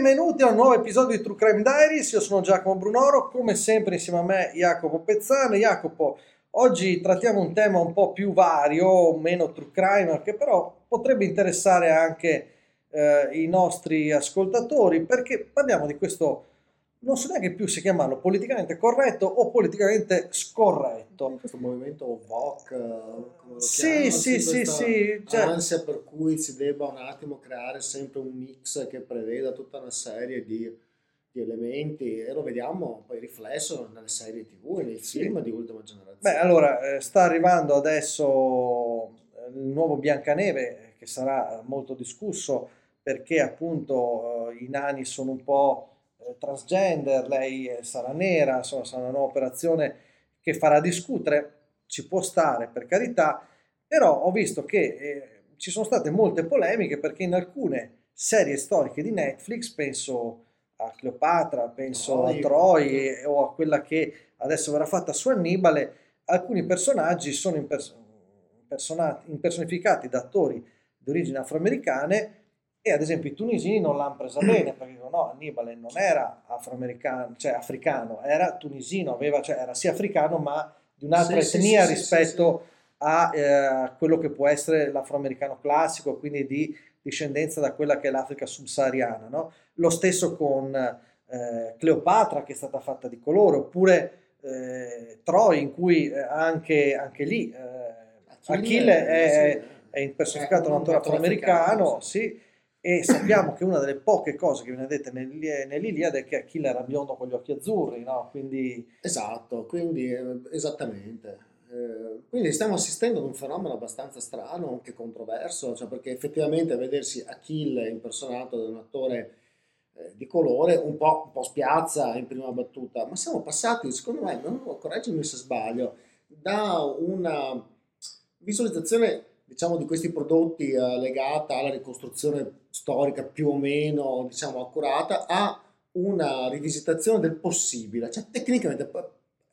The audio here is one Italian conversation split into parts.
Benvenuti a un nuovo episodio di True Crime Diaries, io sono Giacomo Brunoro, come sempre insieme a me Jacopo Pezzano. Jacopo, oggi trattiamo un tema un po' più vario, meno true crime, che però potrebbe interessare anche eh, i nostri ascoltatori, perché parliamo di questo non so neanche più se chiamarlo politicamente corretto o politicamente scorretto. Questo movimento VOC, come sì, sì, sì, sì, cioè... ansia per cui si debba un attimo creare sempre un mix che preveda tutta una serie di, di elementi e lo vediamo poi riflesso nelle serie tv e nei sì. film di ultima generazione. Beh, allora, eh, sta arrivando adesso eh, il nuovo Biancaneve che sarà molto discusso perché appunto eh, i nani sono un po' Eh, transgender, lei sarà nera, insomma sarà una nuova operazione che farà discutere, ci può stare per carità, però ho visto che eh, ci sono state molte polemiche perché in alcune serie storiche di Netflix, penso a Cleopatra, penso Troy. a Troy o a quella che adesso verrà fatta su Annibale, alcuni personaggi sono impers- impersonificati da attori di origine afroamericane e ad esempio i tunisini non l'hanno presa bene perché dicono no, Annibale non era afroamericano, cioè africano, era tunisino, aveva, cioè, era sì africano ma di un'altra sì, etnia sì, rispetto sì, a eh, quello che può essere l'afroamericano classico, quindi di discendenza da quella che è l'Africa subsahariana. No? Lo stesso con eh, Cleopatra che è stata fatta di colore, oppure eh, Troy in cui eh, anche, anche, lì Achille, Achille è, è, è impersonificato un attore afroamericano, sì e sappiamo che una delle poche cose che viene detta nell'Iliade è che Achille era biondo con gli occhi azzurri, no? Quindi... Esatto, quindi eh, esattamente. Eh, quindi stiamo assistendo ad un fenomeno abbastanza strano, anche controverso, cioè perché effettivamente vedersi Achille impersonato da un attore eh, di colore un po', un po', spiazza in prima battuta, ma siamo passati, secondo me, non, correggimi se sbaglio, da una visualizzazione diciamo, di questi prodotti eh, legata alla ricostruzione storica più o meno diciamo, accurata a una rivisitazione del possibile. Cioè, tecnicamente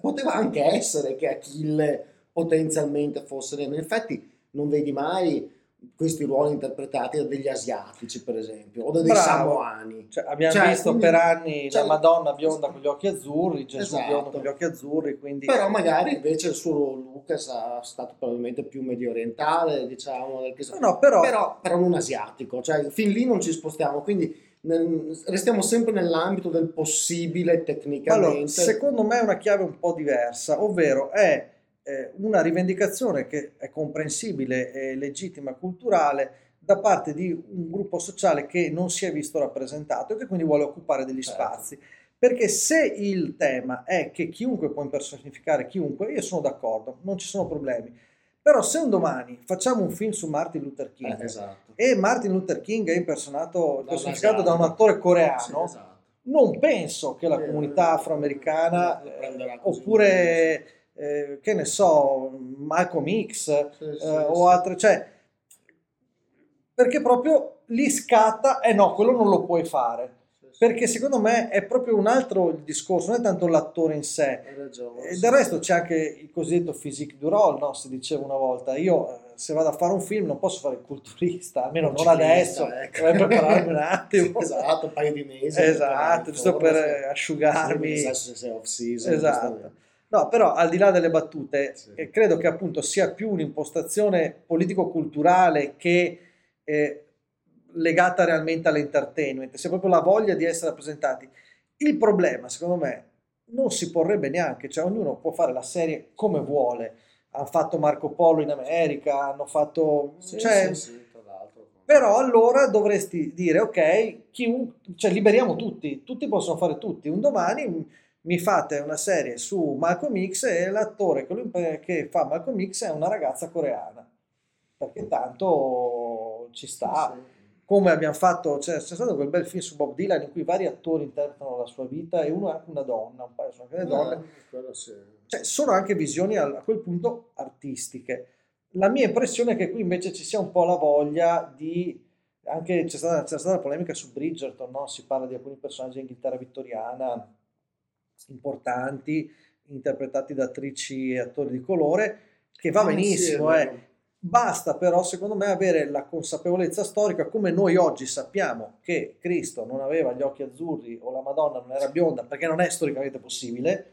poteva anche essere che Achille potenzialmente fosse In effetti non vedi mai questi ruoli interpretati da degli asiatici, per esempio, o da dei Bravo. samoani. Cioè, abbiamo cioè, visto quindi, per anni cioè, la Madonna bionda con gli occhi azzurri, Gesù esatto. biondo con gli occhi azzurri, quindi... Però magari invece il suo Lucas è stato probabilmente più medio orientale, diciamo, del che... no, però... però... Però, non asiatico, cioè fin lì non ci spostiamo, quindi nel, restiamo sempre nell'ambito del possibile tecnicamente. Allora, secondo me è una chiave un po' diversa, ovvero è eh, una rivendicazione che è comprensibile e legittima culturale da parte di un gruppo sociale che non si è visto rappresentato e che quindi vuole occupare degli certo. spazi. Perché se il tema è che chiunque può impersonificare chiunque, io sono d'accordo, non ci sono problemi. Però se un domani facciamo un film su Martin Luther King eh, esatto. e Martin Luther King è impersonato, impersonificato da un attore coreano, sì, esatto. non penso che la comunità afroamericana eh, oppure eh, che ne so, Malcolm X sì, eh, sì, o altre, cioè, perché proprio lì scatta, eh no, quello non lo puoi fare. Perché secondo me è proprio un altro discorso, non è tanto l'attore in sé. Ragione, e del resto c'è anche il cosiddetto physique du role, no? si diceva una volta. Io eh, se vado a fare un film non posso fare il culturista, almeno non adesso, ecco. dovrei prepararmi un attimo. esatto, un paio di mesi. Esatto, giusto per asciugarmi. Sì, se off season. Esatto. No, però al di là delle battute, sì. eh, credo che appunto sia più un'impostazione politico-culturale che eh, legata realmente all'entertainment, sia proprio la voglia di essere rappresentati. Il problema, secondo me, non si porrebbe neanche, cioè ognuno può fare la serie come vuole. Hanno fatto Marco Polo in America, hanno fatto... Sì, cioè, sì, però allora dovresti dire, ok, chiun... cioè liberiamo tutti, tutti possono fare tutti. Un domani mi fate una serie su Malcolm X e l'attore che, lui, che fa Malcolm X è una ragazza coreana perché tanto ci sta sì. come abbiamo fatto c'è, c'è, stato quel bel film su Bob Dylan in cui vari attori interpretano la sua vita e uno è anche una donna un paio sono anche le donne eh, sì. cioè, sono anche visioni a, quel punto artistiche la mia impressione è che qui invece ci sia un po' la voglia di anche c'è stata, c'è stata la polemica su Bridgerton no? si parla di alcuni personaggi dell'Inghilterra vittoriana importanti, interpretati da attrici e attori di colore, che va ah, benissimo, eh. Basta però, secondo me, avere la consapevolezza storica, come noi oggi sappiamo che Cristo non aveva gli occhi azzurri o la Madonna non era bionda, perché non è storicamente possibile.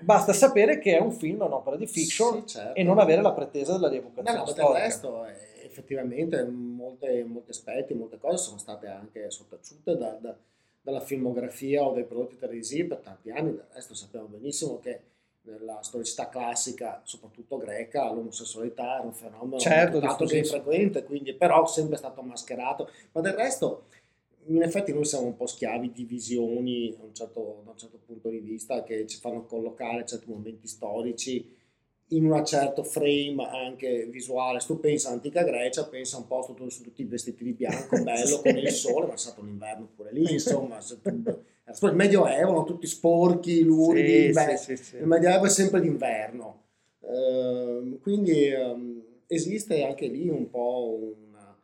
Basta sapere che è un film, un'opera di fiction sì, certo. e non avere la pretesa della rievocazione no, no, storica. del resto, effettivamente, molte, molti aspetti, molte cose sono state anche sottaciute da, da, dalla filmografia o dai prodotti televisivi per tanti anni. Del resto sappiamo benissimo che nella storicità classica, soprattutto greca, l'omosessualità era un fenomeno certo, tanto che infrequente, quindi però sempre stato mascherato, ma del resto in effetti noi siamo un po' schiavi di visioni un certo, da un certo punto di vista che ci fanno collocare certi momenti storici in un certo frame anche visuale. Se tu pensi all'antica Grecia, pensa un po' su, su tutti i vestiti di bianco, bello, sì. con il sole, ma è stato un inverno pure lì, insomma. Tu, il Medioevo, tutti sporchi, luridi, sì, beh, sì, il Medioevo è sempre d'inverno. Uh, quindi um, esiste anche lì un po' una,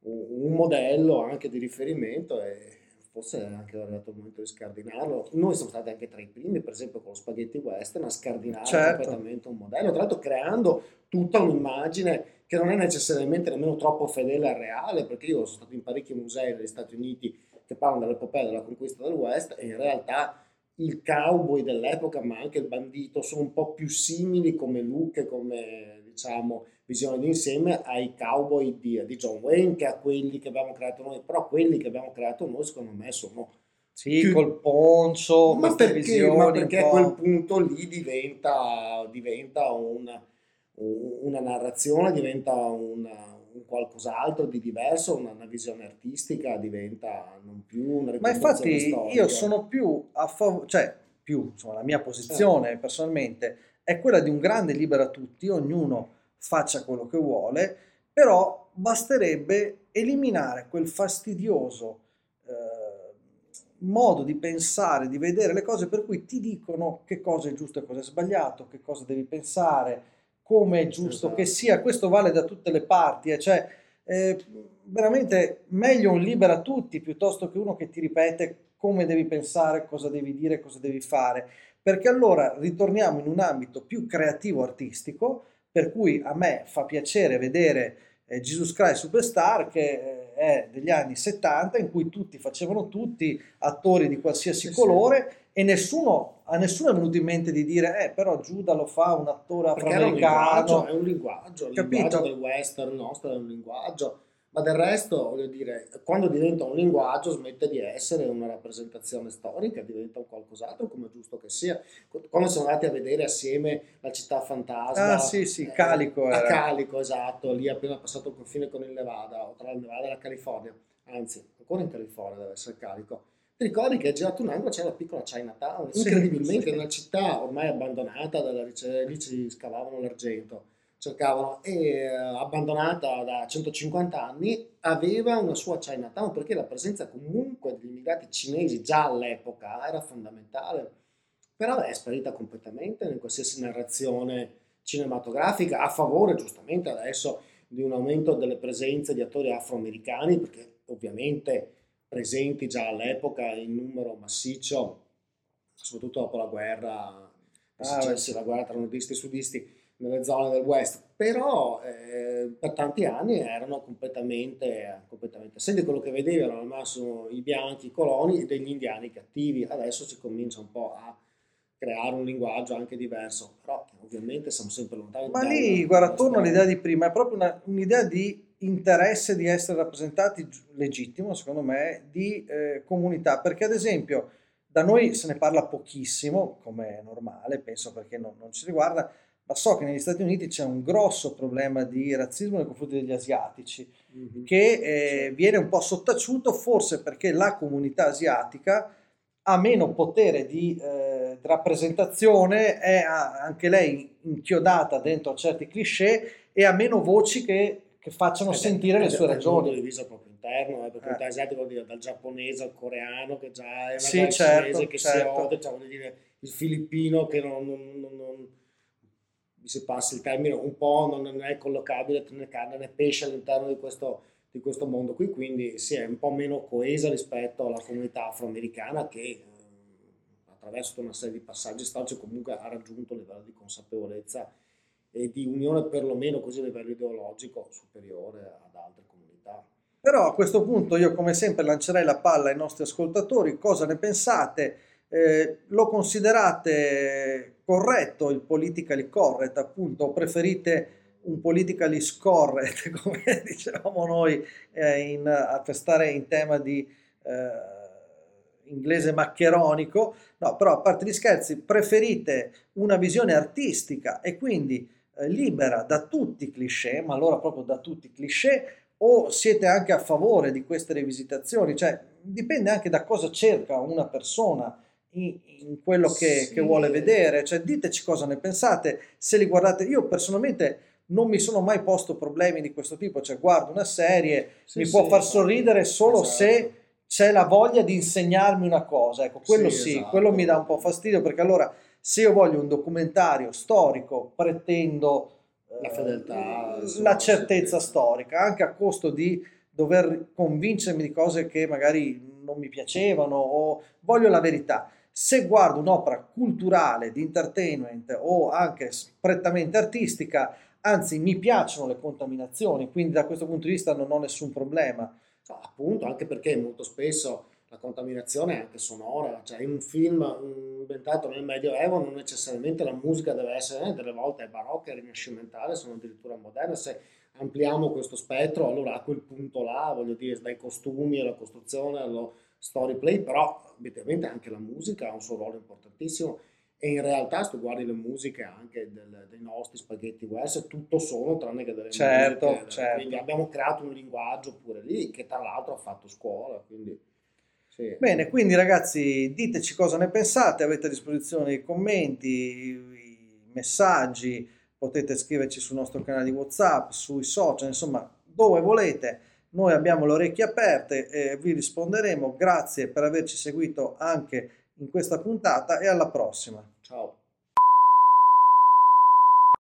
un, modello anche di riferimento e forse è anche arrivato il momento di scardinarlo. Noi siamo stati anche tra i primi, per esempio con lo spaghetti western, a scardinare certo. completamente un modello, tra l'altro creando tutta un'immagine che non è necessariamente nemmeno troppo fedele al reale, perché io sono stato in parecchi musei degli Stati Uniti che parlano dell'epopea della conquista del West e in realtà il cowboy dell'epoca, ma anche il bandito, sono un po' più simili come look e come diciamo visione d'insieme ai cowboy di, di, John Wayne che a quelli che abbiamo creato noi, però quelli che abbiamo creato noi secondo me sono sì, più... col poncio, ma perché, visioni, ma perché a quel punto lì diventa, diventa una, una narrazione, diventa una, un qualcos'altro di diverso, una, una, visione artistica diventa non più una Ma infatti storica. io sono più a favore, cioè più, insomma la mia posizione certo. personalmente è quella di un grande libero a tutti, ognuno faccia quello che vuole, però basterebbe eliminare quel fastidioso eh, modo di pensare, di vedere le cose per cui ti dicono che cosa è giusto e cosa è sbagliato, che cosa devi pensare, come è giusto esatto. che sia, questo vale da tutte le parti, eh, cioè eh, veramente meglio un libero a tutti piuttosto che uno che ti ripete come devi pensare, cosa devi dire, cosa devi fare, perché allora ritorniamo in un ambito più creativo artistico, per cui a me fa piacere vedere eh, Jesus Christ Superstar che eh, è degli anni 70 in cui tutti facevano tutti attori di qualsiasi sì, colore sì e nessuno, a nessuno è venuto in mente di dire, eh, però Giuda lo fa un attore afroamericano. È un linguaggio, è un linguaggio, il linguaggio del western nostro è un linguaggio, ma del resto, voglio dire, quando diventa un linguaggio smette di essere una rappresentazione storica, diventa un qualcos'altro, come è giusto che sia. Quando siamo andati a vedere assieme la città fantasma. Ah sì, sì, Calico. Eh, a Calico, esatto, lì appena passato il confine con il Nevada, o tra il Nevada e la California, anzi, ancora in California deve essere Calico ti ricordi che è girato un angolo c'è la piccola Chinatown? Incredibilmente, sì, sì. una città ormai abbandonata, dalla lì ci scavavano l'argento, cercavano, e eh, abbandonata da 150 anni, aveva una sua Chinatown perché la presenza comunque degli immigrati cinesi già all'epoca era fondamentale, però è sparita completamente in qualsiasi narrazione cinematografica, a favore giustamente adesso di un aumento delle presenze di attori afroamericani, perché ovviamente presenti già all'epoca in numero massiccio, soprattutto dopo la guerra, ah, la guerra tra nordisti e sudisti nelle zone del West, però eh, per tanti anni erano completamente, completamente assenti, quello che vedevano al massimo i bianchi, i coloni, degli indiani cattivi, adesso si comincia un po' a creare un linguaggio anche diverso, però ovviamente siamo sempre lontani. Ma lì, guarda, torno all'idea di prima, è proprio una, un'idea di interesse di essere rappresentati, legittimo secondo me, di eh, comunità, perché ad esempio da noi se ne parla pochissimo, come è normale, penso perché non, non ci riguarda, ma so che negli Stati Uniti c'è un grosso problema di razzismo nei confronti degli asiatici, mm-hmm. che eh, viene un po' sottaciuto forse perché la comunità asiatica ha meno potere di eh, rappresentazione, è anche lei inchiodata dentro a certi cliché e ha meno voci che che facciano eh sentire le sue ragioni. È diviso proprio interno, eh, perché eh. asiatico vuol dire dal giapponese al coreano, che già è una sì, certo, cinese che certo. si odia, cioè dire il filippino che non, non, non, si passa il termine, un po' non è collocabile né carne né pesce all'interno di questo, di questo mondo qui, quindi si è un po' meno coesa rispetto alla comunità afroamericana che eh, attraverso una serie di passaggi storici comunque ha raggiunto un livello di consapevolezza e di unione perlomeno così a livello ideologico superiore ad altre comunità. Però a questo punto io come sempre lancerei la palla ai nostri ascoltatori, cosa ne pensate? Eh, lo considerate corretto il politically correct appunto? O preferite un politically scorrect come dicevamo noi eh, in, a testare in tema di eh, inglese maccheronico? No però a parte gli scherzi preferite una visione artistica e quindi eh, libera da tutti i cliché, ma allora proprio da tutti i cliché, o siete anche a favore di queste rivisitazioni? Cioè, dipende anche da cosa cerca una persona in, in quello che, sì. che, vuole vedere. Cioè, diteci cosa ne pensate, se li guardate. Io personalmente non mi sono mai posto problemi di questo tipo, cioè guardo una serie, sì, mi sì, può far sorridere solo esatto. se c'è la voglia di insegnarmi una cosa. Ecco, quello sì, esatto. quello mi dà un po' fastidio perché allora se io voglio un documentario storico, pretendo la, fedeltà, eh, la certezza storica, anche a costo di dover convincermi di cose che magari non mi piacevano o voglio la verità. Se guardo un'opera culturale, di entertainment o anche prettamente artistica, anzi mi piacciono le contaminazioni, quindi da questo punto di vista non ho nessun problema. Appunto, anche perché molto spesso la contaminazione è anche sonora, cioè in un film inventato nel Medioevo non necessariamente la musica deve essere, eh, delle volte è barocca, è rinascimentale, sono addirittura moderne, se ampliamo questo spettro allora a quel punto là, voglio dire, dai costumi alla costruzione, allo story play, però obiettivamente anche la musica ha un suo ruolo importantissimo e in realtà se tu guardi le musiche anche del, dei nostri spaghetti western tutto sono tranne che delle certo, musiche certo. quindi abbiamo creato un linguaggio pure lì che tra l'altro ha fatto scuola quindi sì. Bene, quindi ragazzi, diteci cosa ne pensate, avete a disposizione i commenti, i messaggi, potete scriverci sul nostro canale di WhatsApp, sui social, insomma, dove volete. Noi abbiamo le orecchie aperte e vi risponderemo. Grazie per averci seguito anche in questa puntata e alla prossima. Ciao.